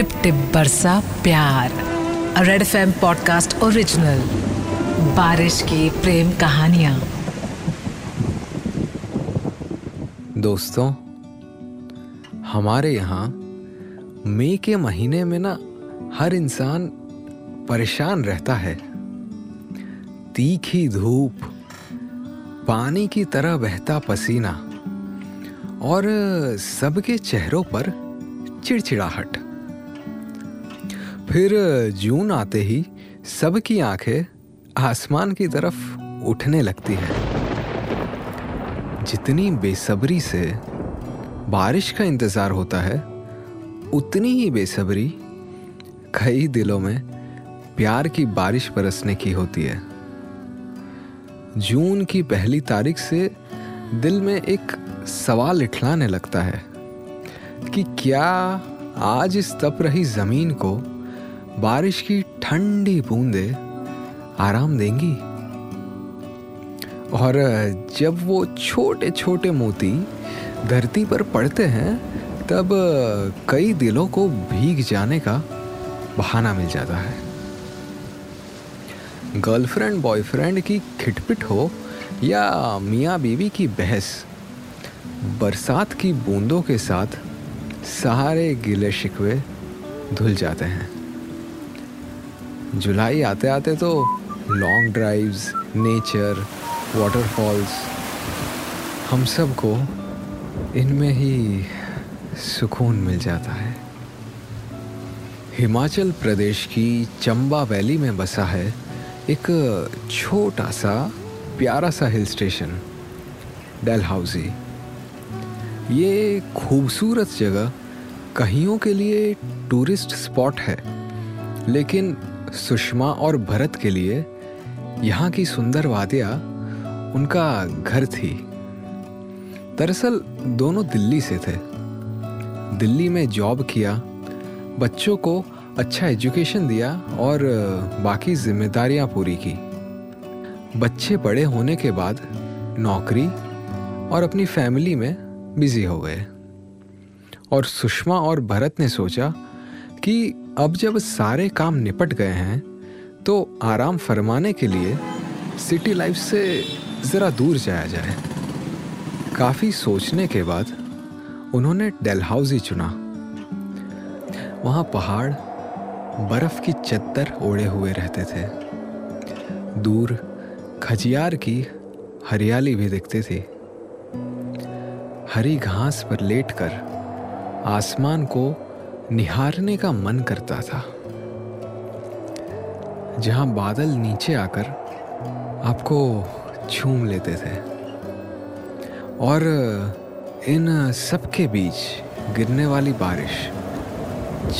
Tip टिप बरसा प्यार। रेड एफ़ पॉडकास्ट ओरिजिनल बारिश की प्रेम कहानियाँ। दोस्तों, हमारे यहाँ मई के महीने में ना हर इंसान परेशान रहता है। तीखी धूप, पानी की तरह बहता पसीना, और सबके चेहरों पर चिड़चिड़ाहट। फिर जून आते ही सबकी आँखें आसमान की तरफ़ उठने लगती है। जितनी बेसब्री से बारिश का इंतज़ार होता है, उतनी ही बेसब्री कई दिलों में प्यार की बारिश बरसने की होती है। जून की पहली तारीख से दिल में एक सवाल इठलाने लगता है कि क्या आज इस तप रही ज़मीन को बारिश की ठंडी बूंदे आराम देंगी। और जब वो छोटे छोटे मोती धरती पर पड़ते हैं, तब कई दिलों को भीग जाने का बहाना मिल जाता है। गर्लफ्रेंड, बॉयफ्रेंड की खिटपिट हो या मियाँ बीवी की बहस, बरसात की बूंदों के साथ सारे गिले शिकवे धुल जाते हैं। जुलाई आते आते तो लॉन्ग ड्राइव्स नेचर वाटरफॉल्स हम सबको इनमें ही सुकून मिल जाता है। हिमाचल प्रदेश की चंबा वैली में बसा है एक छोटा सा, प्यारा सा हिल स्टेशन डेलहाउसी ये खूबसूरत जगह कहियों के लिए टूरिस्ट स्पॉट है, लेकिन सुषमा और भरत के लिए यहाँ की सुंदर वादिया उनका घर थी। दरअसल दोनों दिल्ली से थे। दिल्ली में जॉब किया, बच्चों को अच्छा एजुकेशन दिया और बाकी जिम्मेदारियाँ पूरी की। बच्चे बड़े होने के बाद नौकरी और अपनी फैमिली में बिज़ी हो गए। और सुषमा और भरत ने सोचा कि अब जब सारे काम निपट गए हैं तो आराम फरमाने के लिए सिटी लाइफ से ज़रा दूर जाया जाए। काफ़ी सोचने के बाद उन्होंने डेलहाउसी चुना। वहाँ पहाड़, बर्फ़ की चद्दर ओढ़े हुए रहते थे। दूर खजियार की हरियाली भी दिखती थी। हरी घास पर लेटकर आसमान को निहारने का मन करता था। जहाँ बादल नीचे आकर आपको छूम लेते थे। और इन सबके बीच गिरने वाली बारिश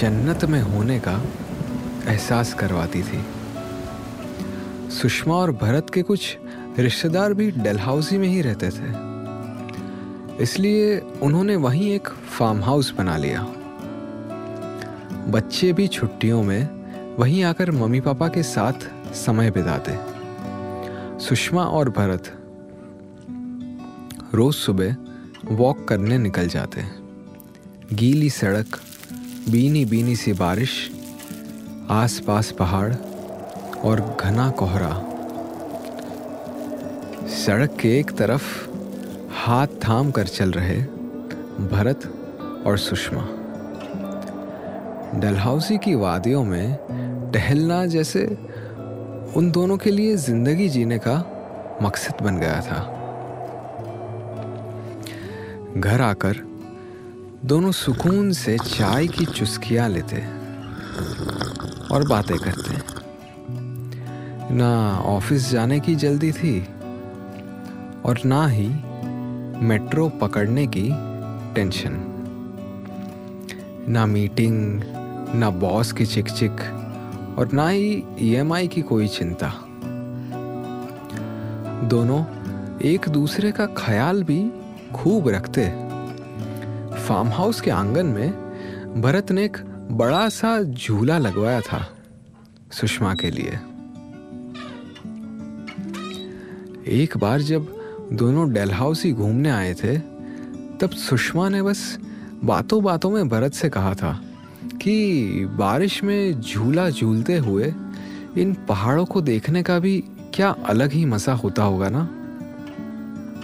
जन्नत में होने का एहसास करवाती थी। सुषमा और भरत के कुछ रिश्तेदार भी डलहाउसी में ही रहते थे। इसलिए उन्होंने वहीं एक फार्म हाउस बना लिया। बच्चे भी छुट्टियों में वहीं आकर मम्मी पापा के साथ समय बिताते। सुषमा और भरत रोज सुबह वॉक करने निकल जाते। गीली सड़क बीनी बीनी सी बारिश, आसपास पहाड़ और घना कोहरा। सड़क के एक तरफ़ हाथ थाम कर चल रहे भरत और सुषमा। डलहाउसी की वादियों में टहलना जैसे उन दोनों के लिए ज़िंदगी जीने का मकसद बन गया था। घर आकर दोनों सुकून से चाय की चुस्कियाँ लेते और बातें करते। ना ऑफ़िस जाने की जल्दी थी और ना ही मेट्रो पकड़ने की टेंशन। ना मीटिंग ना बॉस की चिक चिक और ना ही ईएमआई की कोई चिंता। दोनों एक दूसरे का ख्याल भी खूब रखते। फार्म हाउस के आँगन में भरत ने एक बड़ा सा झूला लगवाया था सुषमा के लिए। एक बार जब दोनों डेलहाउसी घूमने आए थे, तब सुषमा ने बस बातों बातों में भरत से कहा था कि बारिश में झूला झूलते हुए इन पहाड़ों को देखने का भी क्या अलग ही मज़ा होता होगा ना?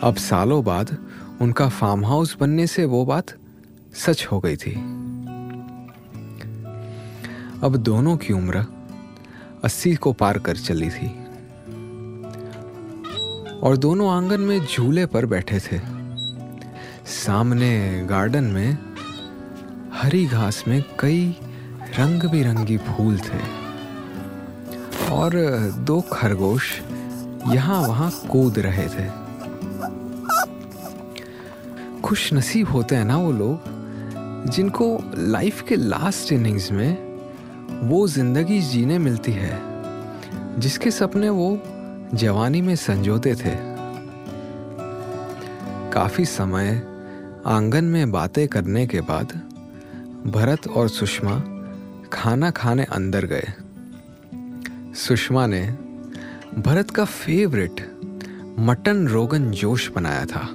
अब सालों बाद उनका फार्म हाउस बनने से वो बात सच हो गई थी। अब दोनों की उम्र अस्सी को पार कर चली थी। और दोनों आँगन में झूले पर बैठे थे। सामने गार्डन में हरी घास में कई रंग बिरंगी फूल थे। और, दो खरगोश यहाँ वहाँ कूद रहे थे। खुश नसीब होते हैं ना वो लोग, जिनको लाइफ के लास्ट इनिंग्स में वो ज़िंदगी जीने मिलती है, जिसके सपने वो जवानी में संजोते थे। काफ़ी समय आँगन में बातें करने के बाद भरत और सुषमा खाना खाने अंदर गए। सुषमा ने भरत का फेवरेट मटन रोगन जोश बनाया था।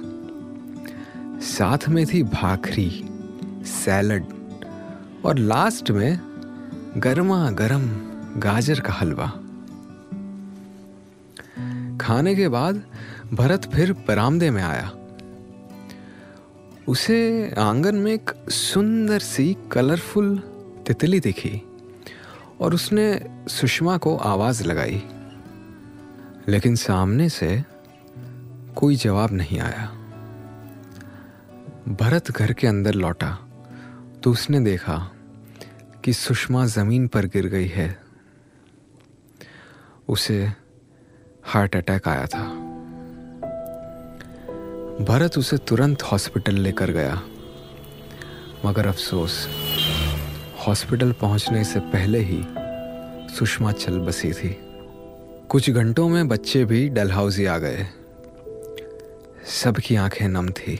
साथ में थी भाखरी सैलड और लास्ट में गर्मा गर्म गाजर का हलवा। खाने के बाद भरत फिर बरामदे में आया। उसे आँगन में एक सुंदर सी कलरफुल तितली दिखी और उसने सुषमा को आवाज़ लगाई। लेकिन सामने से कोई जवाब नहीं आया। भरत घर के अंदर लौटा तो उसने देखा कि सुषमा ज़मीन पर गिर गई है। उसे हार्ट अटैक आया था। भरत उसे तुरंत हॉस्पिटल लेकर गया। मगर अफसोस, हॉस्पिटल पहुँचने से पहले ही सुषमा चल बसी थी। कुछ घंटों में बच्चे भी डलहाउसी आ गए। सबकी आँखें नम थी।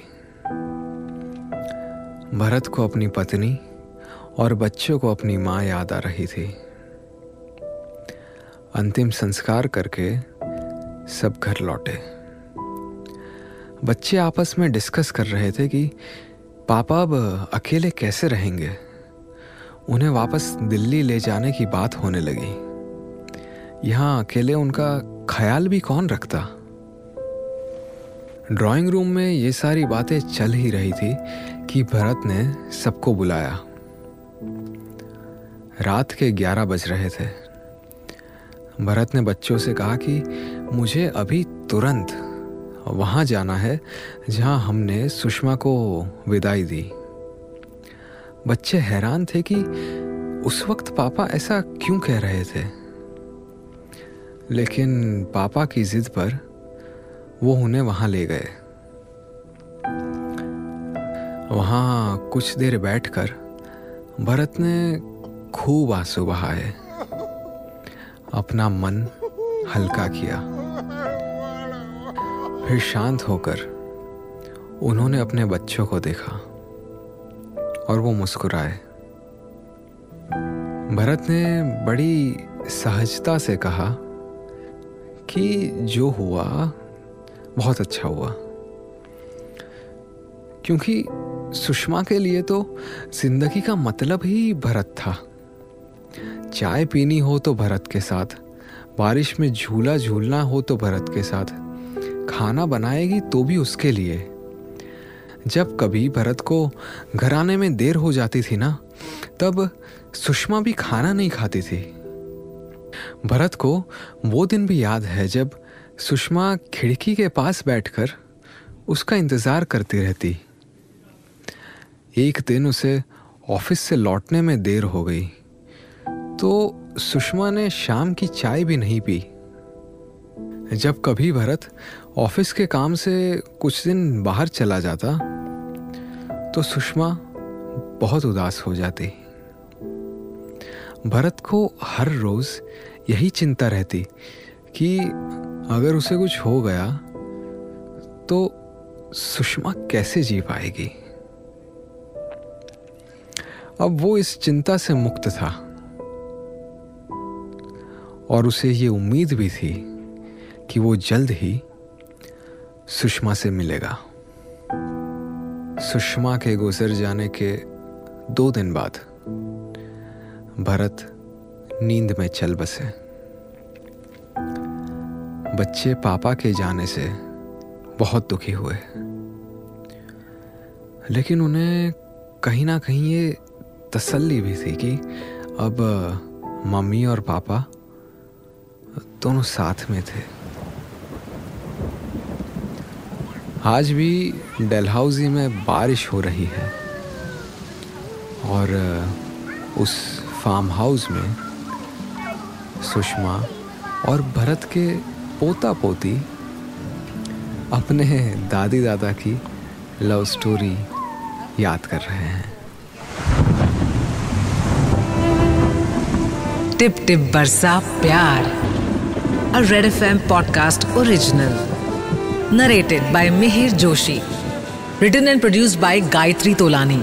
भरत को अपनी पत्नी और बच्चों को अपनी माँ याद आ रही थी। अंतिम संस्कार करके सब घर लौटे। बच्चे आपस में डिस्कस कर रहे थे कि पापा अब अकेले कैसे रहेंगे? उन्हें वापस दिल्ली ले जाने की बात होने लगी। यहाँ अकेले उनका ख्याल भी कौन रखता? ड्राइंग रूम में ये सारी बातें चल ही रही थी कि भरत ने सबको बुलाया। रात के ग्यारह बज रहे थे। भरत ने बच्चों से कहा कि मुझे अभी तुरंत वहाँ जाना है जहाँ हमने सुषमा को विदाई दी। बच्चे हैरान थे कि उस वक्त पापा ऐसा क्यों कह रहे थे? लेकिन पापा की जिद पर वो उन्हें वहाँ ले गए। वहाँ कुछ देर बैठकर भरत ने खूब आँसू बहाए। अपना मन हल्का किया। फिर शांत होकर उन्होंने अपने बच्चों को देखा और वो मुस्कुराए। भरत ने बड़ी सहजता से कहा कि जो हुआ, बहुत अच्छा हुआ। क्योंकि सुषमा के लिए तो ज़िंदगी का मतलब ही भरत था। चाय पीनी हो तो भरत के साथ, बारिश में झूला झूलना हो तो भरत के साथ खाना बनाएगी तो भी उसके लिए। जब कभी भरत को घर आने में देर हो जाती थी ना, तब सुषमा भी खाना नहीं खाती थी। भरत को वो दिन भी याद है जब सुषमा खिड़की के पास बैठकर उसका इंतज़ार करती रहती। एक दिन उसे ऑफ़िस से लौटने में देर हो गई तो सुषमा ने शाम की चाय भी नहीं पी। जब कभी भरत ऑफ़िस के काम से कुछ दिन बाहर चला जाता तो सुषमा बहुत उदास हो जाती। भरत को हर रोज यही चिंता रहती कि अगर उसे कुछ हो गया तो सुषमा कैसे जी पाएगी? अब वो इस चिंता से मुक्त था। और उसे ये उम्मीद भी थी कि वो जल्द ही सुषमा से मिलेगा। सुषमा के गुजर जाने के दो दिन बाद भरत नींद में चल बसे। बच्चे पापा के जाने से बहुत दुखी हुए। लेकिन उन्हें कहीं ना कहीं ये तसल्ली भी थी कि अब मम्मी और पापा दोनों साथ में थे। आज भी डलहाउजी में बारिश हो रही है और उस फार्म हाउस में सुषमा और भरत के पोता पोती अपने दादी दादा की लव स्टोरी याद कर रहे हैं। टिप टिप बरसा प्यार red F M podcast original narrated by Mihir Joshi written and produced by Gayatri Tolani